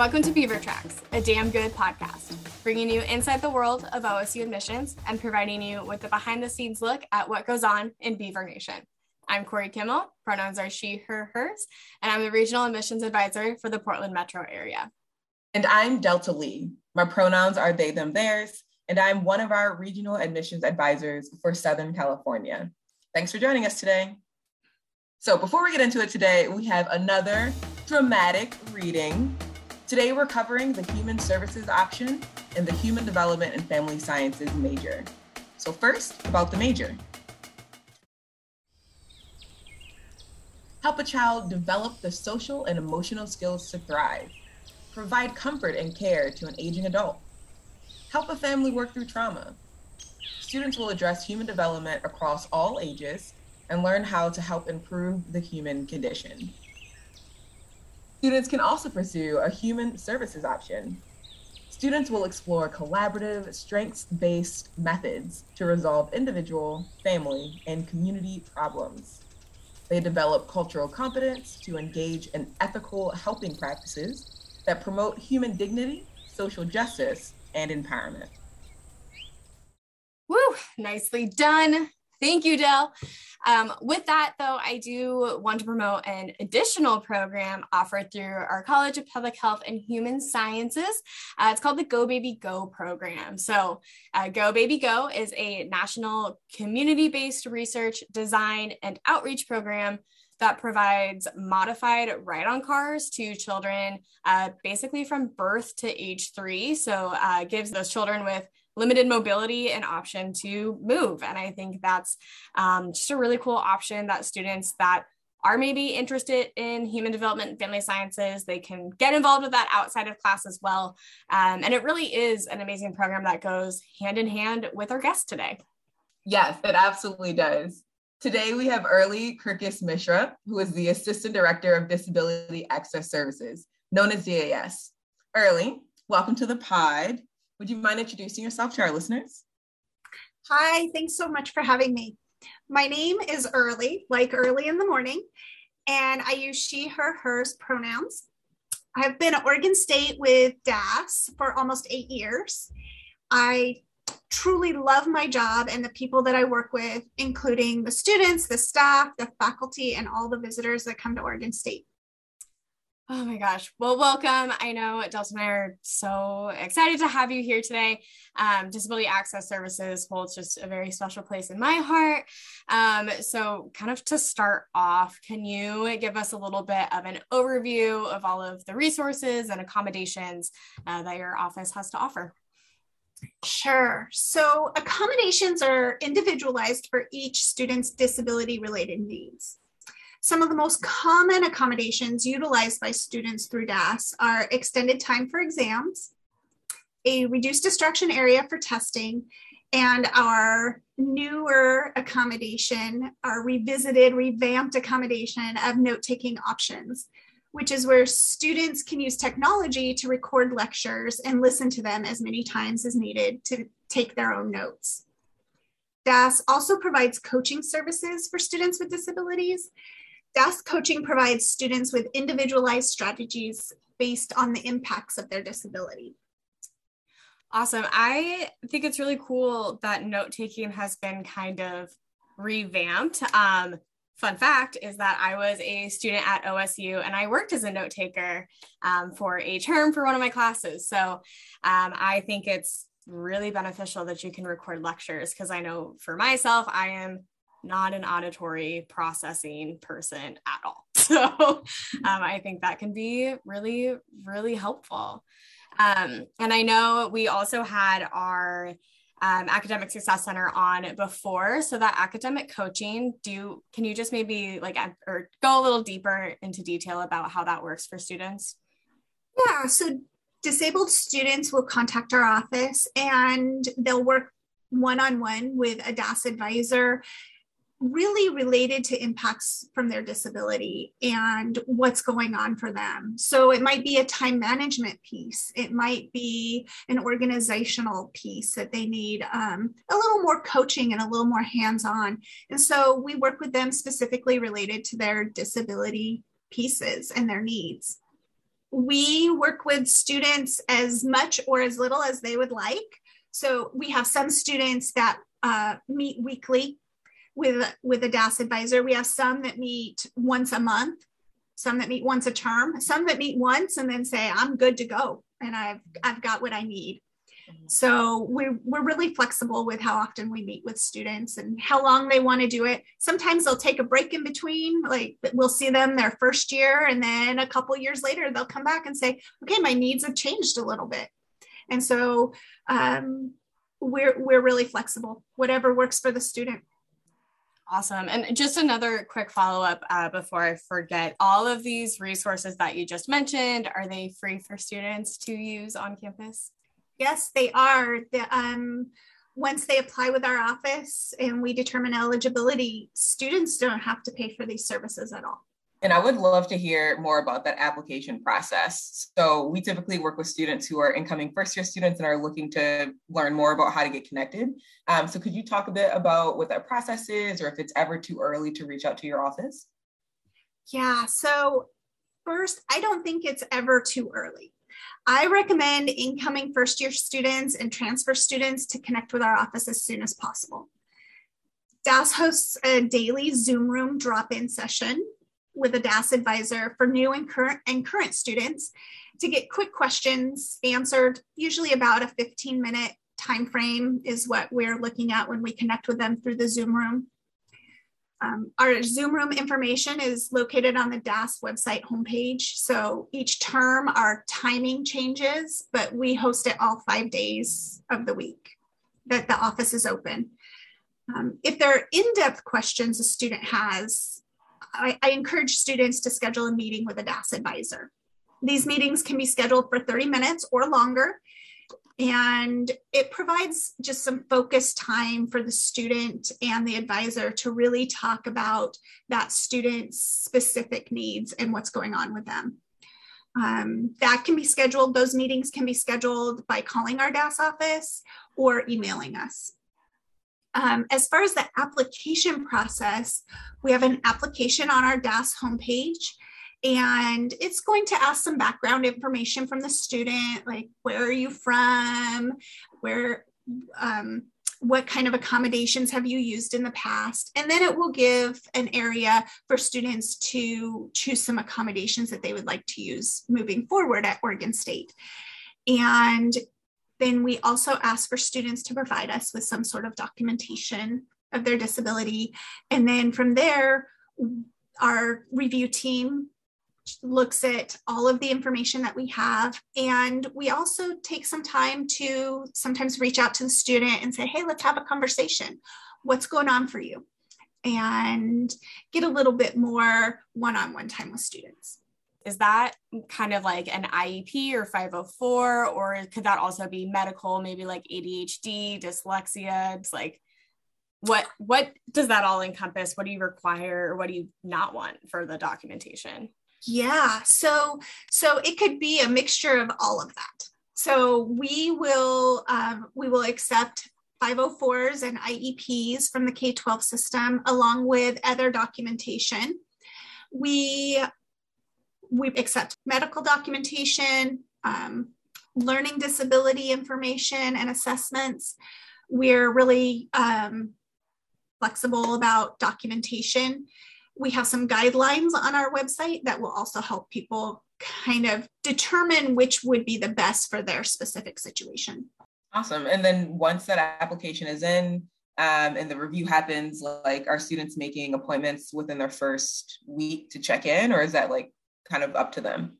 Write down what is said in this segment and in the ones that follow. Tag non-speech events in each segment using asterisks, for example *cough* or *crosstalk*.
Welcome to Beaver Tracks, a damn good podcast, bringing you inside the world of OSU admissions and providing you with a behind the scenes look at what goes on in Beaver Nation. I'm Corey Kimmel, pronouns are she, her, hers, and I'm the regional admissions advisor for the Portland metro area. And I'm Delta Lee. My pronouns are they, them, theirs, and I'm one of our regional admissions advisors for Southern California. Thanks for joining us today. So, before we get into it today, we have another dramatic reading Today, we're covering the Human Services option and the Human Development and Family Sciences major. So, first, about the major. Help a child develop the social and emotional skills to thrive. Provide comfort and care to an aging adult. Help a family work through trauma. Students will address human development across all ages and learn how to help improve the human condition. Students can also pursue a human services option. Students will explore collaborative, strengths based methods to resolve individual, family, and community problems. They develop cultural competence to engage in ethical helping practices that promote human dignity, social justice, and empowerment. Woo, nicely done. Thank you, Dell. Um, with that, though, I do want to promote an additional program offered through our College of Public Health and Human Sciences. Uh, it's called the Go Baby Go program. So, uh, Go Baby Go is a national community based research, design, and outreach program that provides modified ride on cars to children uh, basically from birth to age three. So, uh, gives those children with limited mobility an option to move. And I think that's um, just a really cool option that students that are maybe interested in human development and family sciences, they can get involved with that outside of class as well. Um, and it really is an amazing program that goes hand in hand with our guest today. Yes, it absolutely does. Today we have Early Kirkus Mishra, who is the Assistant Director of Disability Access Services, known as DAS. Early, welcome to the pod. Would you mind introducing yourself to our listeners? Hi, thanks so much for having me. My name is Early, like early in the morning, and I use she, her, hers pronouns. I've been at Oregon State with DAS for almost eight years. I truly love my job and the people that I work with, including the students, the staff, the faculty, and all the visitors that come to Oregon State. Oh my gosh. Well, welcome. I know Delta and I are so excited to have you here today. Um, Disability Access Services holds just a very special place in my heart. Um, so, kind of to start off, can you give us a little bit of an overview of all of the resources and accommodations uh, that your office has to offer? Sure. So, accommodations are individualized for each student's disability related needs. Some of the most common accommodations utilized by students through DAS are extended time for exams, a reduced distraction area for testing, and our newer accommodation, our revisited, revamped accommodation of note taking options, which is where students can use technology to record lectures and listen to them as many times as needed to take their own notes. DAS also provides coaching services for students with disabilities, DAS coaching provides students with individualized strategies based on the impacts of their disability. Awesome. I think it's really cool that note taking has been kind of revamped. Um, fun fact is that I was a student at OSU and I worked as a note taker um, for a term for one of my classes. So um, I think it's really beneficial that you can record lectures because I know for myself, I am not an auditory processing person at all. *laughs* So um, I think that can be really, really helpful. Um, and I know we also had our um, academic success center on before so that academic coaching do can you just maybe like or go a little deeper into detail about how that works for students yeah so disabled students will contact our office and they'll work one-on-one with a das advisor really related to impacts from their disability and what's going on for them. So it might be a time management piece, it might be an organizational piece that they need um, a little more coaching and a little more hands on. And so we work with them specifically related to their disability pieces and their needs. we work with students as much or as little as they would like. So we have some students that uh, meet weekly with with a DAS advisor. We have some that meet once a month, some that meet once a term, some that meet once and then say, "I'm good to go," and I've I've got what I need. So we're, we're really flexible with how often we meet with students and how long they want to do it. Sometimes they'll take a break in between, like we'll see them their first year, and then a couple years later, they'll come back and say, okay, my needs have changed a little bit. And so um, we're, we're really flexible, whatever works for the student. Awesome. And just another quick follow up uh, before I forget all of these resources that you just mentioned, are they free for students to use on campus? Yes, they are. The, um, once they apply with our office and we determine eligibility, students don't have to pay for these services at all. And I would love to hear more about that application process. So, we typically work with students who are incoming first year students and are looking to learn more about how to get connected. Um, so, could you talk a bit about what that process is or if it's ever too early to reach out to your office? Yeah. So, first, I don't think it's ever too early. I recommend incoming first year students and transfer students to connect with our office as soon as possible. DAS hosts a daily Zoom room drop in session with a DAS advisor for new and current, and current students to get quick questions answered, usually about a 15 minute time frame is what we're looking at when we connect with them through the Zoom room. Um, our Zoom room information is located on the DAS website homepage. So each term, our timing changes, but we host it all five days of the week that the office is open. Um, if there are in depth questions a student has, I, I encourage students to schedule a meeting with a DAS advisor. These meetings can be scheduled for 30 minutes or longer and it provides just some focused time for the student and the advisor to really talk about that student's specific needs and what's going on with them. Um, that can be scheduled, those meetings can be scheduled by calling our DAS office or emailing us. Um, as far as the application process, we have an application on our DAS homepage and it's going to ask some background information from the student like where are you from? Where um, what kind of accommodations have you used in the past? And then it will give an area for students to choose some accommodations that they would like to use moving forward at oregon state. And then we also ask for students to provide us with some sort of documentation of their disability and then from there our review team looks at all of the information that we have. And we also take some time to sometimes reach out to the student and say, hey, let's have a conversation. What's going on for you? And get a little bit more one on one time with students. Is that kind of like an IEP or 504, or could that also be medical, maybe like ADHD, dyslexia? It's like, what what does that all encompass what do you require or what do you not want for the documentation yeah. So so it could be a mixture of all of that. So we will um, we will accept 504s and IEPs from the K-12 system along with other documentation. We we accept medical documentation, um, learning disability information and assessments. We're really um, flexible about documentation we have some guidelines on our website that will also help people kind of determine which would be the best for their specific situation. Awesome. And then once that application is in um, and the review happens, like are students making appointments within their first week to check in, or is that like kind of up to them?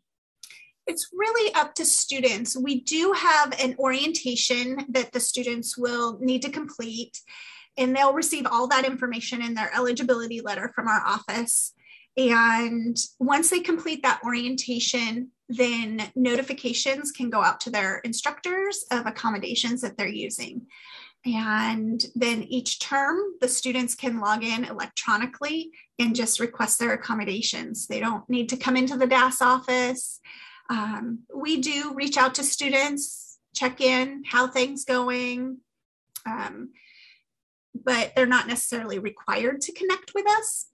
It's really up to students. We do have an orientation that the students will need to complete and they'll receive all that information in their eligibility letter from our office. And once they complete that orientation, then notifications can go out to their instructors of accommodations that they're using. And then each term, the students can log in electronically and just request their accommodations. They don't need to come into the DAS office. Um, we do reach out to students, check in, how things going. Um, but they're not necessarily required to connect with us.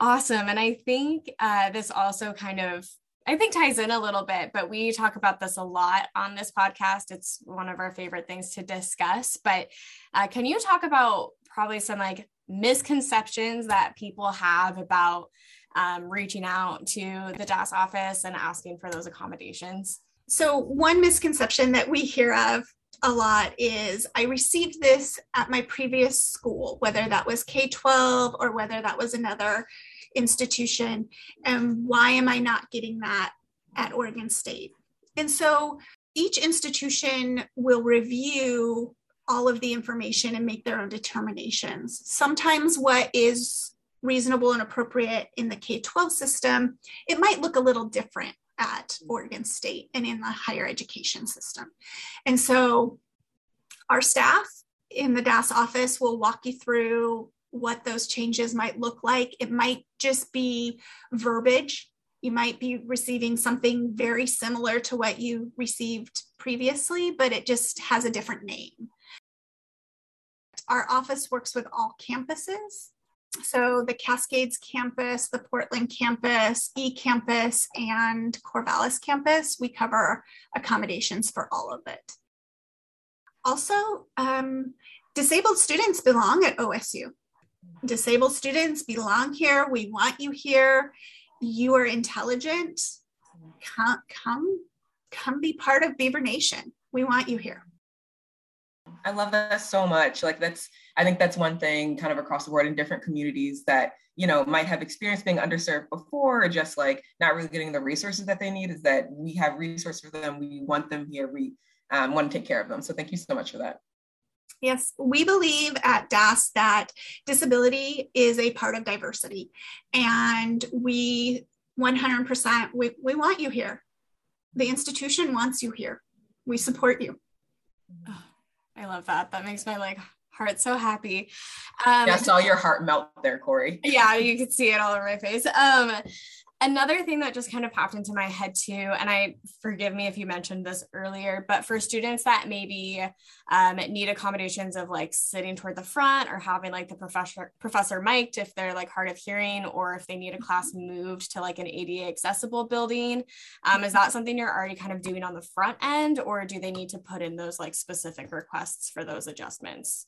Awesome. And I think uh, this also kind of I think ties in a little bit, but we talk about this a lot on this podcast. It's one of our favorite things to discuss. But uh, can you talk about probably some like misconceptions that people have about um, reaching out to the DAS office and asking for those accommodations? So, one misconception that we hear of a lot is I received this at my previous school, whether that was K 12 or whether that was another institution. And why am I not getting that at Oregon State? And so each institution will review all of the information and make their own determinations. Sometimes what is reasonable and appropriate in the K 12 system, it might look a little different at Oregon State and in the higher education system. And so our staff in the DAS office will walk you through what those changes might look like. It might just be verbiage. You might be receiving something very similar to what you received previously, but it just has a different name. Our office works with all campuses. So the Cascades campus, the Portland campus, E campus, and Corvallis campus, we cover accommodations for all of it. Also, um, disabled students belong at OSU. Disabled students belong here. We want you here. You are intelligent. Come, come, come be part of Beaver Nation. We want you here. I love that so much. Like that's, I think that's one thing kind of across the board in different communities that, you know, might have experienced being underserved before or just like not really getting the resources that they need is that we have resources for them. We want them here. We um, want to take care of them. So thank you so much for that. Yes, we believe at DAS that disability is a part of diversity. And we 100%, we, we want you here. The institution wants you here. We support you. Oh, I love that. That makes my like heart so happy. Um, yeah, I saw your heart melt there, Corey. *laughs* yeah, you could see it all over my face. Um, another thing that just kind of popped into my head too and i forgive me if you mentioned this earlier but for students that maybe um, need accommodations of like sitting toward the front or having like the professor professor mic'd if they're like hard of hearing or if they need a class moved to like an ada accessible building um, is that something you're already kind of doing on the front end or do they need to put in those like specific requests for those adjustments?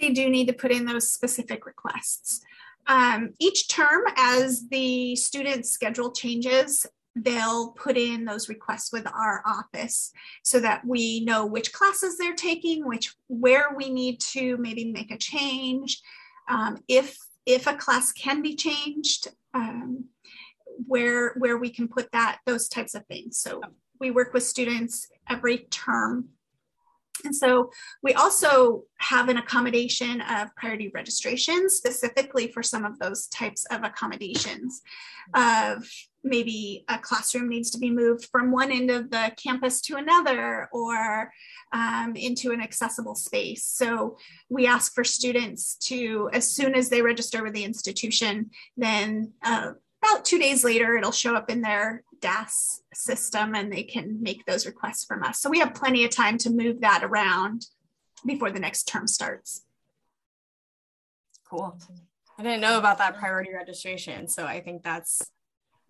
They do need to put in those specific requests um, each term, as the student's schedule changes, they'll put in those requests with our office so that we know which classes they're taking, which where we need to maybe make a change. Um, if if a class can be changed, um, where where we can put that, those types of things. So we work with students every term and so we also have an accommodation of priority registration specifically for some of those types of accommodations of maybe a classroom needs to be moved from one end of the campus to another or um, into an accessible space. So we ask for students to, as soon as they register with the institution, then uh, about two days later, it'll show up in their DAS system and they can make those requests from us. So we have plenty of time to move that around before the next term starts. Cool. I didn't know about that priority registration. So I think that's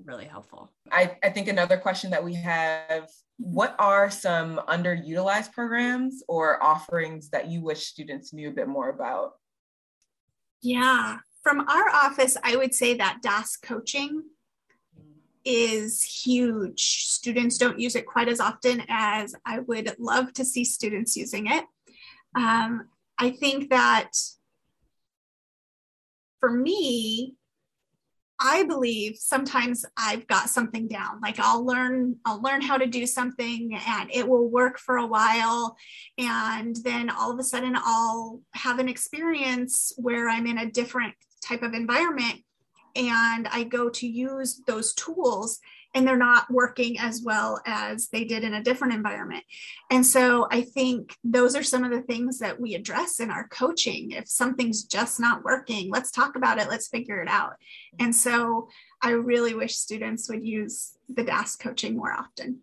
really helpful. I, I think another question that we have what are some underutilized programs or offerings that you wish students knew a bit more about? Yeah, from our office, I would say that DAS coaching is huge. Students don't use it quite as often as I would love to see students using it. Um, I think that for me, I believe sometimes I've got something down. Like I'll learn, I'll learn how to do something and it will work for a while. And then all of a sudden I'll have an experience where I'm in a different type of environment and I go to use those tools and they're not working as well as they did in a different environment. And so I think those are some of the things that we address in our coaching. If something's just not working, let's talk about it, let's figure it out. And so I really wish students would use the DAS coaching more often.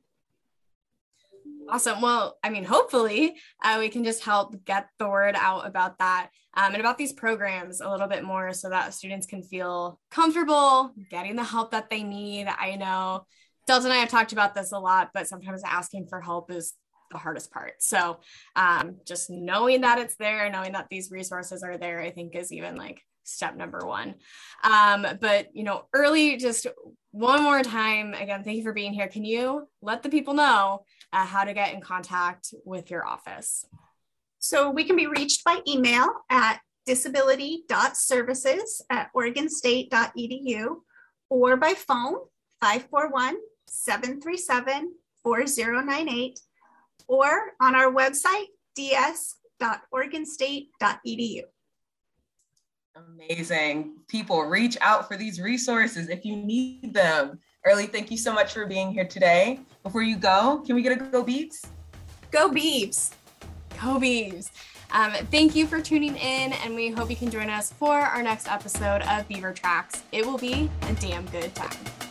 Awesome. Well, I mean, hopefully uh, we can just help get the word out about that um, and about these programs a little bit more so that students can feel comfortable getting the help that they need. I know Delta and I have talked about this a lot, but sometimes asking for help is the hardest part. So um, just knowing that it's there, knowing that these resources are there, I think is even like step number one. Um, but you know, early, just one more time, again, thank you for being here. Can you let the people know uh, how to get in contact with your office? So we can be reached by email at disability.services at oregonstate.edu or by phone 541 737 4098 or on our website ds.oregonstate.edu. Amazing. People, reach out for these resources if you need them. Early, thank you so much for being here today. Before you go, can we get a go Beavs? Go Beavs. Go Beavs. Um, thank you for tuning in, and we hope you can join us for our next episode of Beaver Tracks. It will be a damn good time.